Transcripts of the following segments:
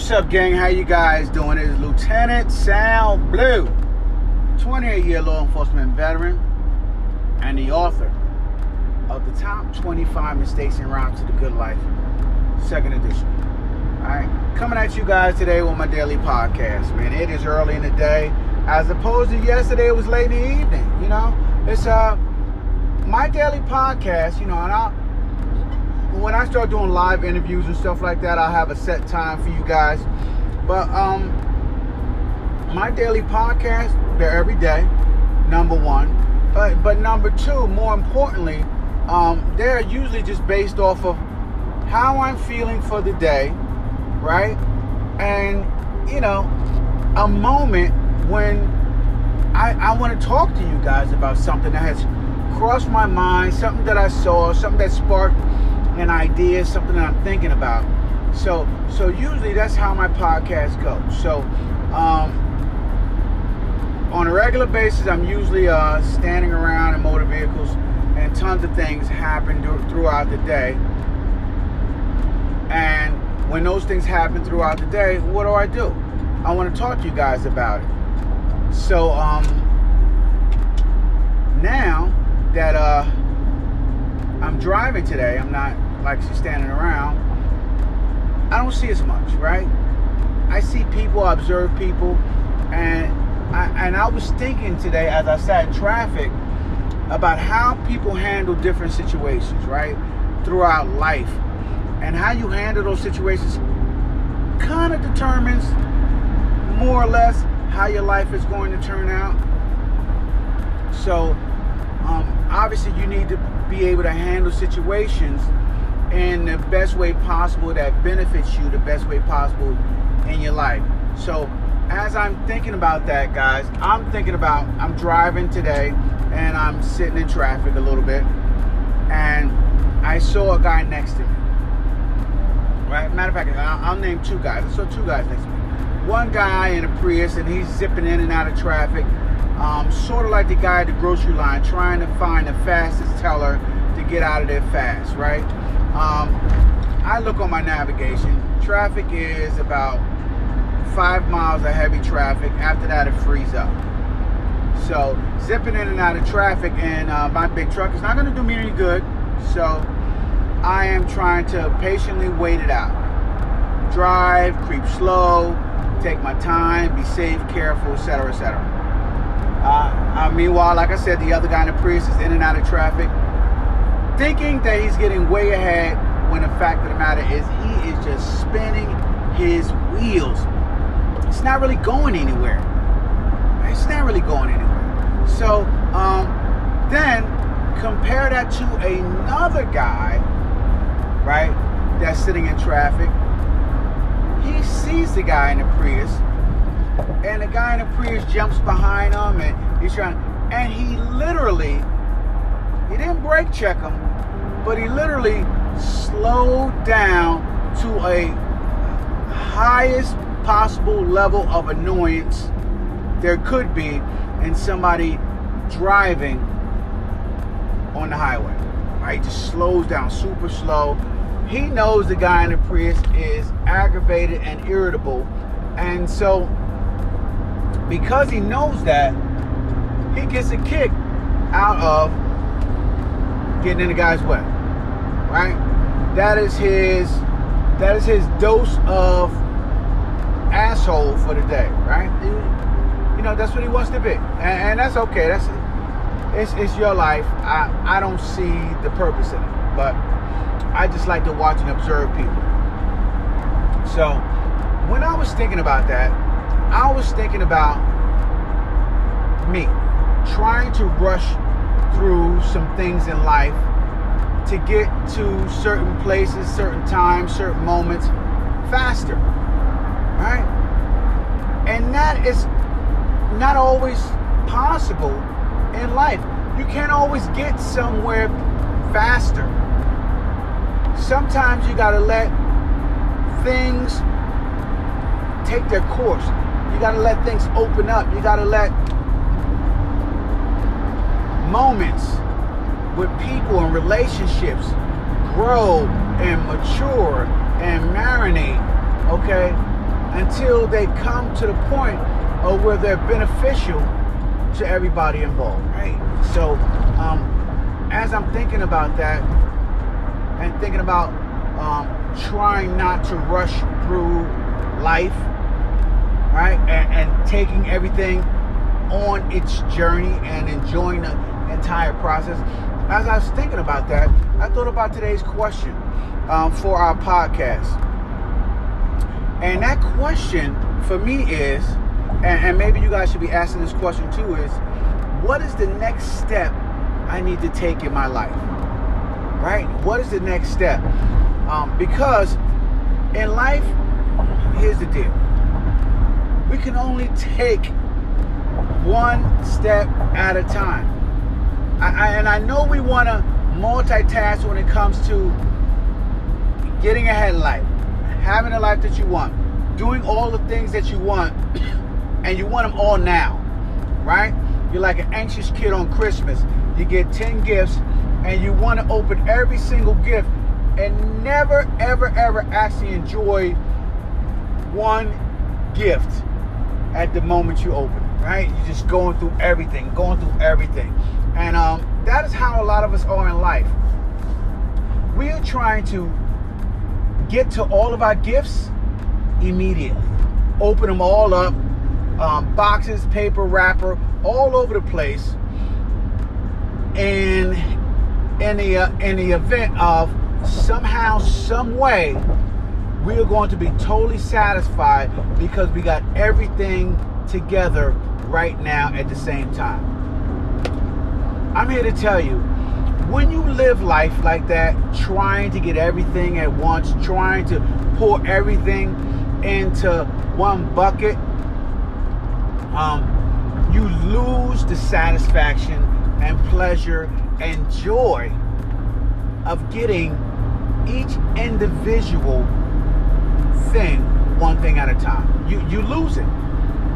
What's up, gang? How you guys doing? It is Lieutenant Sal Blue, 28-year law enforcement veteran and the author of the top 25 mistakes and routes to the good life, second edition. All right, coming at you guys today with my daily podcast. Man, it is early in the day, as opposed to yesterday. It was late in the evening. You know, it's uh my daily podcast. You know, and I when I start doing live interviews and stuff like that, I'll have a set time for you guys. But um, my daily podcast, they're every day. Number one, but but number two, more importantly, um, they're usually just based off of how I'm feeling for the day, right? And you know, a moment when I, I want to talk to you guys about something that has crossed my mind, something that I saw, something that sparked an idea, something that I'm thinking about. So, so usually that's how my podcast goes. So, um, on a regular basis, I'm usually uh, standing around in motor vehicles, and tons of things happen throughout the day. And when those things happen throughout the day, what do I do? I want to talk to you guys about it. So, um, now that uh, I'm driving today, I'm not like she's standing around, I don't see as much, right? I see people, I observe people, and I, and I was thinking today as I sat in traffic about how people handle different situations, right? Throughout life. And how you handle those situations kind of determines more or less how your life is going to turn out. So, um, obviously, you need to be able to handle situations in the best way possible that benefits you the best way possible in your life. So, as I'm thinking about that, guys, I'm thinking about I'm driving today and I'm sitting in traffic a little bit, and I saw a guy next to me. Right? Matter of fact, I'll, name two guys. I saw two guys next to me. One guy in a Prius, and he's zipping in and out of traffic, um, sort of like the guy at the grocery line, trying to find the fastest teller to get out of there fast, right? Um, I look on my navigation. Traffic is about five miles of heavy traffic. After that, it frees up. So zipping in and out of traffic and uh, my big truck is not going to do me any good. So I am trying to patiently wait it out. Drive, creep slow, take my time, be safe, careful, etc., etc. Uh, uh, meanwhile, like I said, the other guy in the Prius is in and out of traffic thinking that he's getting way ahead when the fact of the matter is he is just spinning his wheels. It's not really going anywhere. It's not really going anywhere. So um, then compare that to another guy, right, that's sitting in traffic. He sees the guy in the Prius, and the guy in the Prius jumps behind him, and he's trying, and he literally, he didn't brake check him but he literally slowed down to a highest possible level of annoyance there could be in somebody driving on the highway. Right? Just slows down super slow. He knows the guy in the Prius is aggravated and irritable. And so, because he knows that, he gets a kick out of getting in the guy's way. Right? That is his that is his dose of asshole for the day, right? You know, that's what he wants to be. And, and that's okay. That's it's, it's your life. I, I don't see the purpose in it. But I just like to watch and observe people. So when I was thinking about that, I was thinking about me trying to rush through some things in life to get to certain places, certain times, certain moments faster. Right? And that is not always possible in life. You can't always get somewhere faster. Sometimes you got to let things take their course. You got to let things open up. You got to let moments with people and relationships grow and mature and marinate, okay? until they come to the point of where they're beneficial to everybody involved, right? So, um, as I'm thinking about that and thinking about um, trying not to rush through life, right, and, and taking everything on its journey and enjoying the entire process. As I was thinking about that, I thought about today's question um, for our podcast. And that question for me is, and, and maybe you guys should be asking this question too, is what is the next step I need to take in my life? Right? What is the next step? Um, because in life, here's the deal we can only take one step at a time. I, I, and I know we want to multitask when it comes to getting ahead in life, having a life that you want, doing all the things that you want, and you want them all now, right? You're like an anxious kid on Christmas. You get 10 gifts and you want to open every single gift and never, ever, ever actually enjoy one gift at the moment you open, it, right? You're just going through everything, going through everything. And um, that is how a lot of us are in life. We are trying to get to all of our gifts immediately, open them all up, um, boxes, paper, wrapper, all over the place. And in the uh, in the event of somehow, some way, we are going to be totally satisfied because we got everything together right now at the same time. I'm here to tell you when you live life like that, trying to get everything at once, trying to pour everything into one bucket, um, you lose the satisfaction and pleasure and joy of getting each individual thing one thing at a time. You you lose it.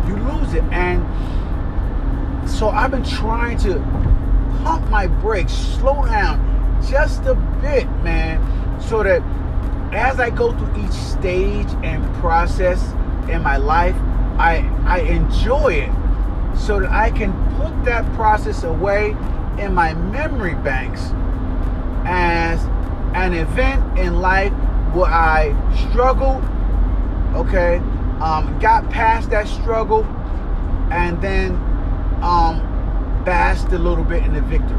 You lose it. And so I've been trying to pump my brakes, slow down just a bit, man, so that as I go through each stage and process in my life, I I enjoy it so that I can put that process away in my memory banks as an event in life where I struggled, okay, um, got past that struggle, and then um, basked a little bit in the victory.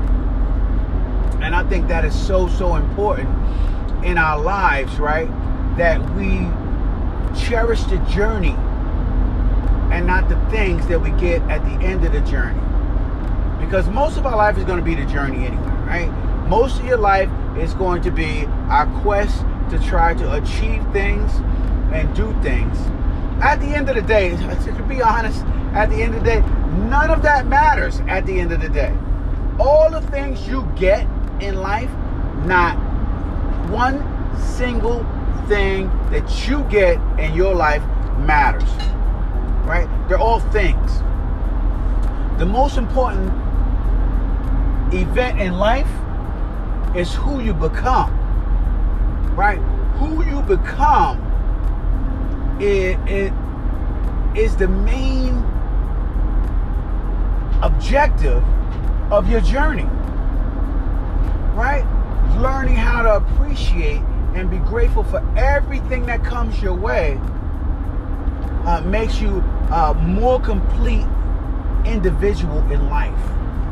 And I think that is so, so important in our lives, right? That we cherish the journey and not the things that we get at the end of the journey. Because most of our life is going to be the journey anyway, right? Most of your life is going to be our quest to try to achieve things and do things. At the end of the day, to be honest, at the end of the day, none of that matters at the end of the day. All the things you get in life, not one single thing that you get in your life matters. Right? They're all things. The most important event in life is who you become. Right? Who you become is the main objective of your journey. Right? Learning how to appreciate and be grateful for everything that comes your way uh, makes you a more complete individual in life.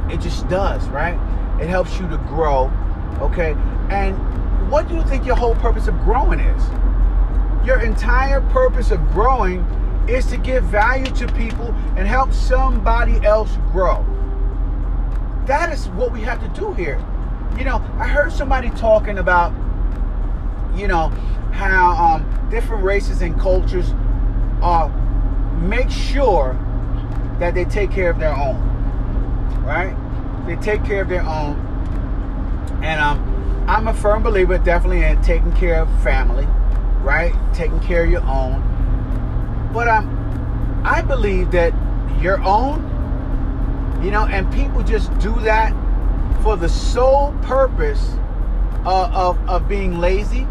It just does, right? It helps you to grow, okay? And what do you think your whole purpose of growing is? Your entire purpose of growing is to give value to people and help somebody else grow. That is what we have to do here. You know, I heard somebody talking about, you know, how um, different races and cultures uh, make sure that they take care of their own, right? They take care of their own, and um, I'm a firm believer, definitely, in taking care of family, right? Taking care of your own. But um, I believe that your own, you know, and people just do that for the sole purpose of, of, of being lazy,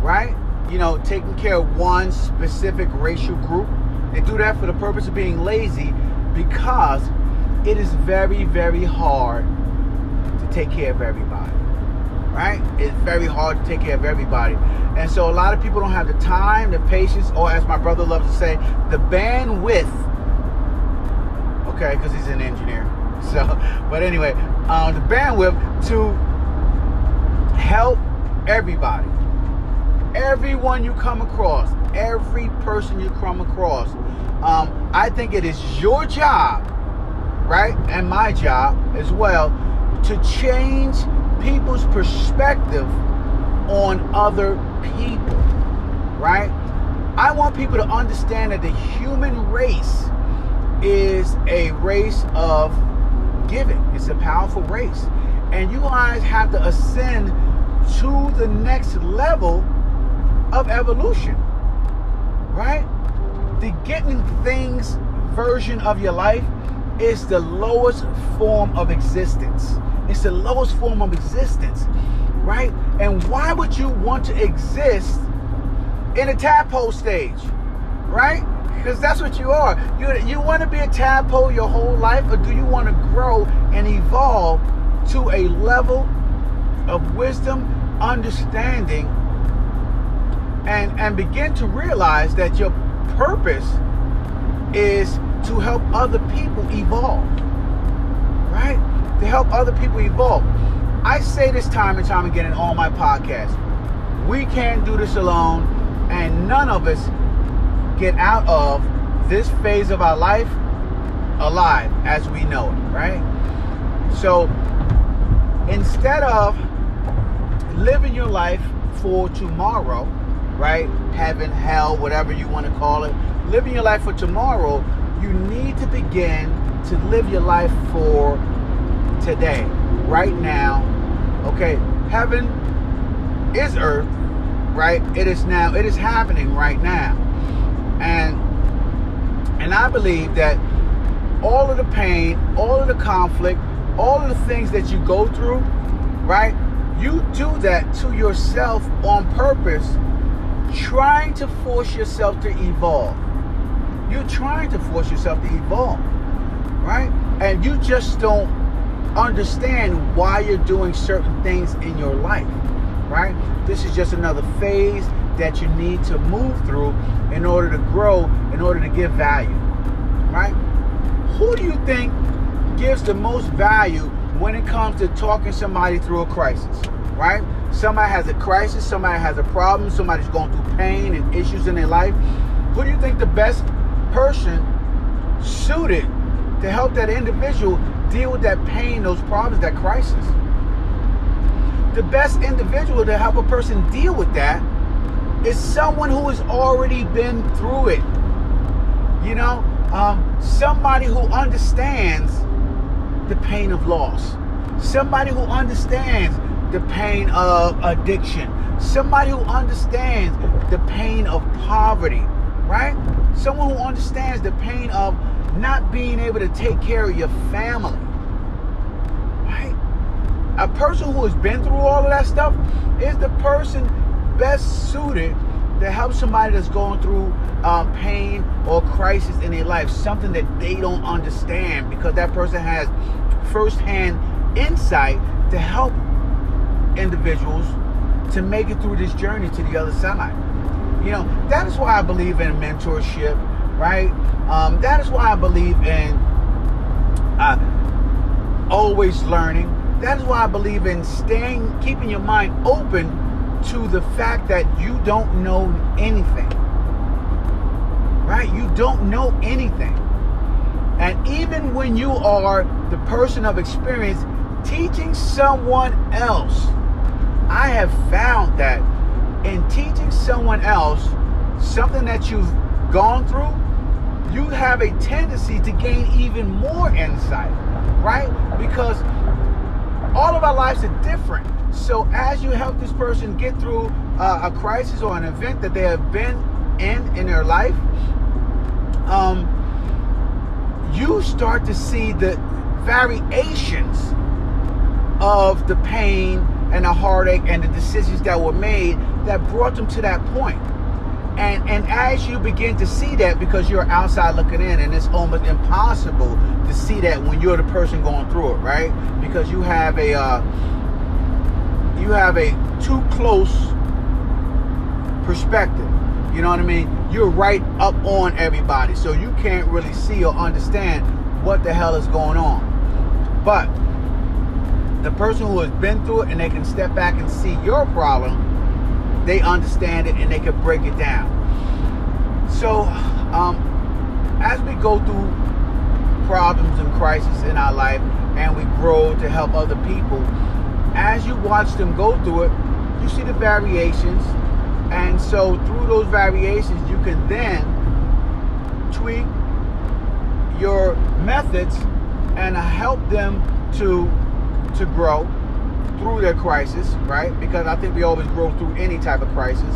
right? you know, taking care of one specific racial group. They do that for the purpose of being lazy because it is very, very hard to take care of everybody. Right? It's very hard to take care of everybody. And so a lot of people don't have the time, the patience, or as my brother loves to say, the bandwidth. Okay, because he's an engineer. So, but anyway, um, the bandwidth to help everybody. Everyone you come across, every person you come across. Um, I think it is your job, right, and my job as well, to change people's perspective on other people, right? I want people to understand that the human race is a race of giving. It's a powerful race. And you guys have to ascend to the next level of evolution, right? The getting things version of your life is the lowest form of existence. It's the lowest form of existence, right? And why would you want to exist in a tadpole stage, right? Because that's what you are. You, you want to be a tadpole your whole life, or do you want to grow and evolve to a level of wisdom, understanding, and, and begin to realize that your purpose is to help other people evolve, right? To help other people evolve. I say this time and time again in all my podcasts. We can't do this alone, and none of us get out of this phase of our life alive as we know it, right? So instead of living your life for tomorrow, right? Heaven, hell, whatever you want to call it, living your life for tomorrow, you need to begin to live your life for today, right now. Okay, heaven is earth, right? It is now, it is happening right now. And and I believe that all of the pain, all of the conflict, all of the things that you go through, right? You do that to yourself on purpose, trying to force yourself to evolve. You're trying to force yourself to evolve, right? And you just don't understand why you're doing certain things in your life, right? This is just another phase that you need to move through in order to grow, in order to give value, right? Who do you think gives the most value when it comes to talking somebody through a crisis, right? Somebody has a crisis, somebody has a problem, somebody's going through pain and issues in their life. Who do you think the best person suited to help that individual deal with that pain, those problems, that crisis? The best individual to help a person deal with that is someone who has already been through it. You know, um, somebody who understands the pain of loss, somebody who understands the pain of addiction, somebody who understands the pain of poverty, right? Someone who understands the pain of not being able to take care of your family, right? A person who has been through all of that stuff is the person best suited to help somebody that's going through um, pain or crisis in their life, something that they don't understand because that person has firsthand insight to help individuals to make it through this journey to the other side. You know, that is why I believe in mentorship, right? Um, that is why I believe in uh, always learning. That is why I believe in staying, keeping your mind open to the fact that you don't know anything. Right? You don't know anything. And even when you are the person of experience teaching someone else, I have found that in teaching someone else something that you've gone through, you have a tendency to gain even more insight, right? Because all of our lives are different. So as you help this person get through uh, a crisis or an event that they have been in in their life, um, you start to see the variations of the pain and the heartache and the decisions that were made that brought them to that point. And and as you begin to see that, because you're outside looking in, and it's almost impossible to see that when you're the person going through it, right? Because you have a uh, you have a too close perspective. You know what I mean? You're right up on everybody, so you can't really see or understand what the hell is going on. But the person who has been through it and they can step back and see your problem, they understand it and they can break it down. So, um, as we go through problems and crises in our life and we grow to help other people, as you watch them go through it, you see the variations. And so, through those variations, you can then tweak your methods and help them to to grow through their crisis, right? Because I think we always grow through any type of crisis.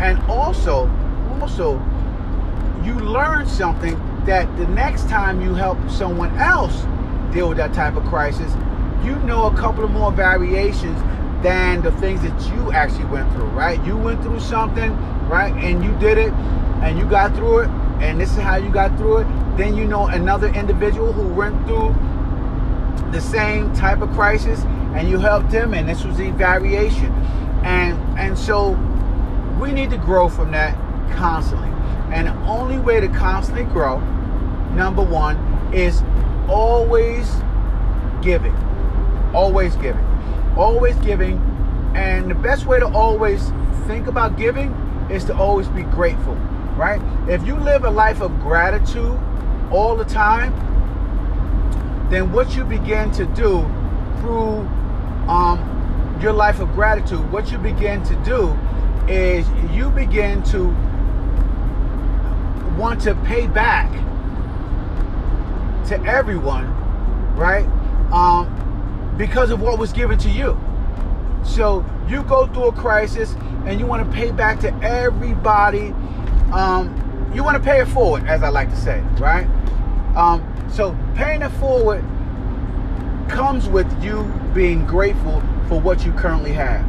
And also, also, you learn something that the next time you help someone else deal with that type of crisis, you know a couple of more variations than the things that you actually went through, right? You went through something, right? And you did it and you got through it, and this is how you got through it. Then you know another individual who went through the same type of crisis and you helped him and this was the variation and and so we need to grow from that constantly. And the only way to constantly grow number one is always giving. Always giving. Always giving. And the best way to always think about giving is to always be grateful right? If you live a life of gratitude all the time then what you begin to do through um, your life of gratitude, what you begin to do is you begin to want to pay back to everyone, right? Um, because of what was given to you. So you go through a crisis and you want to pay back to everybody. Um, you want to pay it forward, as I like to say, right? Um, so paying it forward comes with you being grateful for what you currently have.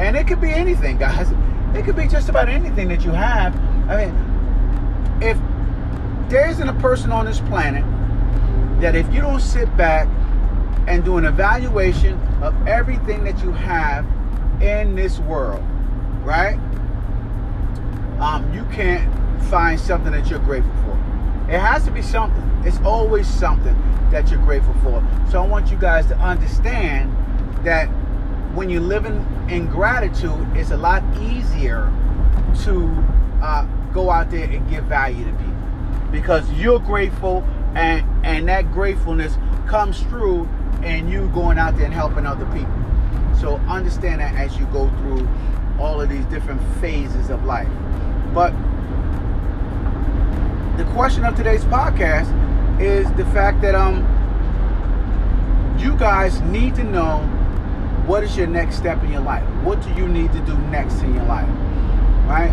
And it could be anything, guys. It could be just about anything that you have. I mean, if there isn't a person on this planet that if you don't sit back and do an evaluation of everything that you have in this world, right? Um, you can't find something that you're grateful for. It has to be something. It's always something that you're grateful for. So I want you guys to understand that when you're living in gratitude, it's a lot easier to uh, go out there and give value to people because you're grateful and and that gratefulness comes through and you going out there and helping other people. So understand that as you go through all of these different phases of life. But the question of today's podcast is the fact that um you guys need to know what is your next step in your life. What do you need to do next in your life? Right?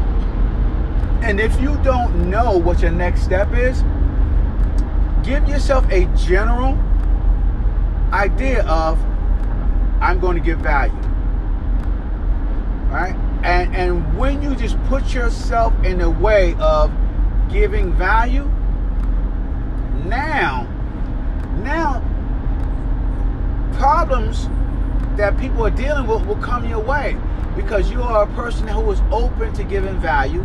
And if you don't know what your next step is, give yourself a general idea of I'm going to give value. Right? And and when you just put yourself in the way of giving value, now, now, problems that people are dealing with will come your way because you are a person who is open to giving value,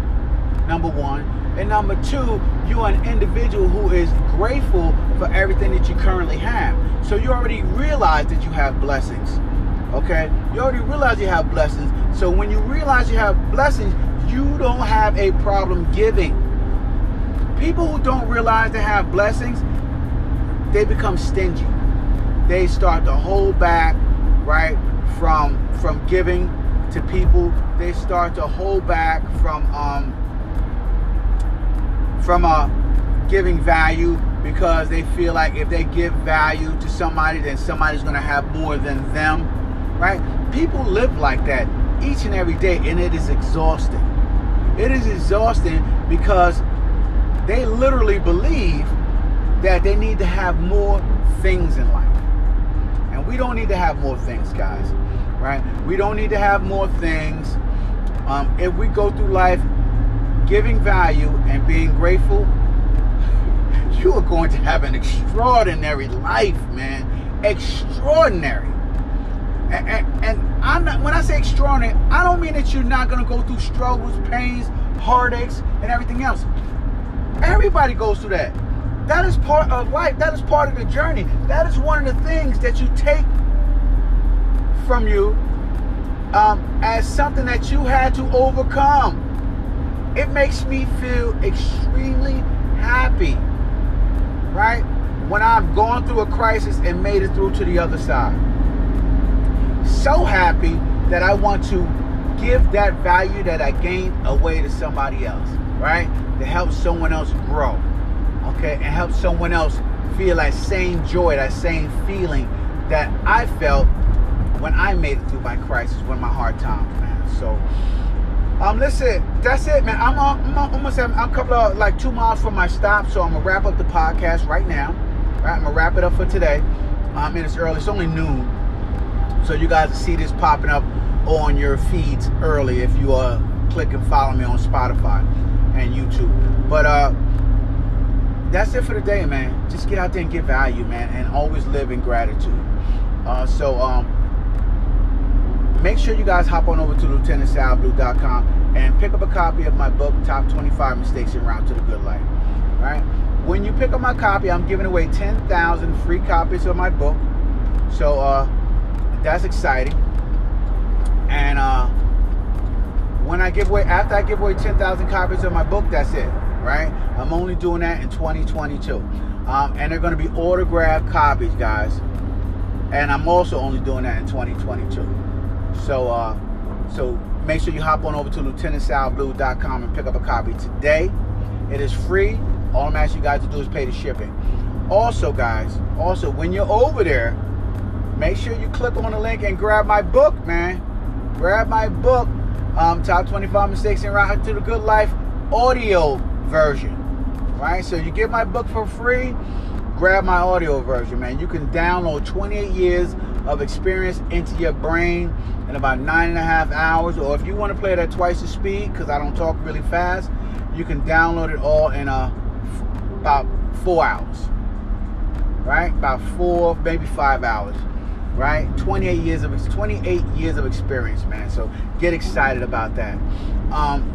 number one. And number two, you are an individual who is grateful for everything that you currently have. So you already realize that you have blessings. Okay? You already realize you have blessings. So when you realize you have blessings, you don't have a problem giving. People who don't realize they have blessings, they become stingy. They start to hold back, right, from from giving to people. They start to hold back from um, from uh, giving value because they feel like if they give value to somebody, then somebody's to have more than them, right? People live like that each and every day, and it is exhausting. It is exhausting because they literally believe that they need to have more things in life. And we don't need to have more things, guys. Right? We don't need to have more things. Um, if we go through life giving value and being grateful, you are going to have an extraordinary life, man. Extraordinary. And, and, and I'm not, when I say extraordinary, I don't mean that you're not going to go through struggles, pains, heartaches, and everything else. Everybody goes through that. That is part of life. That is part of the journey. That is one of the things that you take from you um, as something that you had to overcome. It makes me feel extremely happy, right? When I've gone through a crisis and made it through to the other side. So happy that I want to give that value that I gained away to somebody else, right? To help someone else grow, okay? And help someone else feel that same joy, that same feeling that I felt when I made it through my crisis, when my hard times, man. So, um, listen, that's it, man. I'm, I'm almost I'm a couple of like two miles from my stop, so I'm gonna wrap up the podcast right now. Right, I'm gonna wrap it up for today. I um, and it's early. It's only noon, so you guys see this popping up on your feeds early if you uh click and follow me on Spotify and YouTube. But uh that's it for the day, man. Just get out there and get value, man, and always live in gratitude. Uh, so um, make sure you guys hop on over to lieutenantsalblue.com and pick up a copy of my book, Top 25 Mistakes en Route to the Good Life. Right? When you pick up my copy, I'm giving away 10,000 free copies of my book. So uh, that's exciting. And uh, when I give away, after I give away 10,000 copies of my book, that's it, right? I'm only doing that in 2022. Um, and they're going to be autographed copies, guys. And I'm also only doing that in 2022. So, uh, so make sure you hop on over to lieutenantsalblue.com and pick up a copy today. It is free. All I'm asking you guys to do is pay the shipping. Also, guys, also when you're over there, make sure you click on the link and grab my book, man. Grab my book, um, Top 25 Mistakes en Route to the Good Life audio version. Right? So you get my book for free grab my audio version, man. You can download 28 years of experience into your brain in about nine and a half hours. Or if you want to play it at twice the speed, because I don't talk really fast, you can download it all in uh, about four hours. Right? About four, maybe five hours. Right? 28 years of 28 years of experience, man. So get excited about that. Um,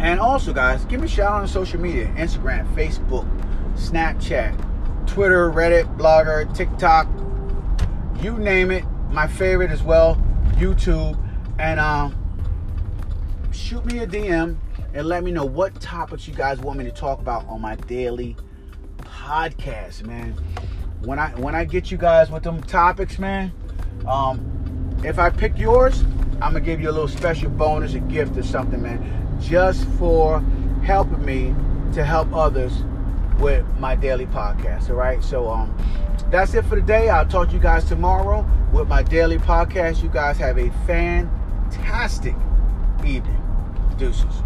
and also, guys, give me a shout out on social media: Instagram, Facebook, Snapchat, Twitter, Reddit, Blogger, TikTok, you name it. My favorite as well, YouTube. And um, shoot me a DM and let me know what topics you guys want me to talk about on my daily podcast, man. When I when I get you guys with them topics, man, um, if I pick yours, I'm gonna give you a little special bonus, a gift or something, man, just for helping me to help others with my daily podcast. All right. So um that's it for today. I'll talk to you guys tomorrow with my daily podcast. You guys have a fantastic evening. Deuces.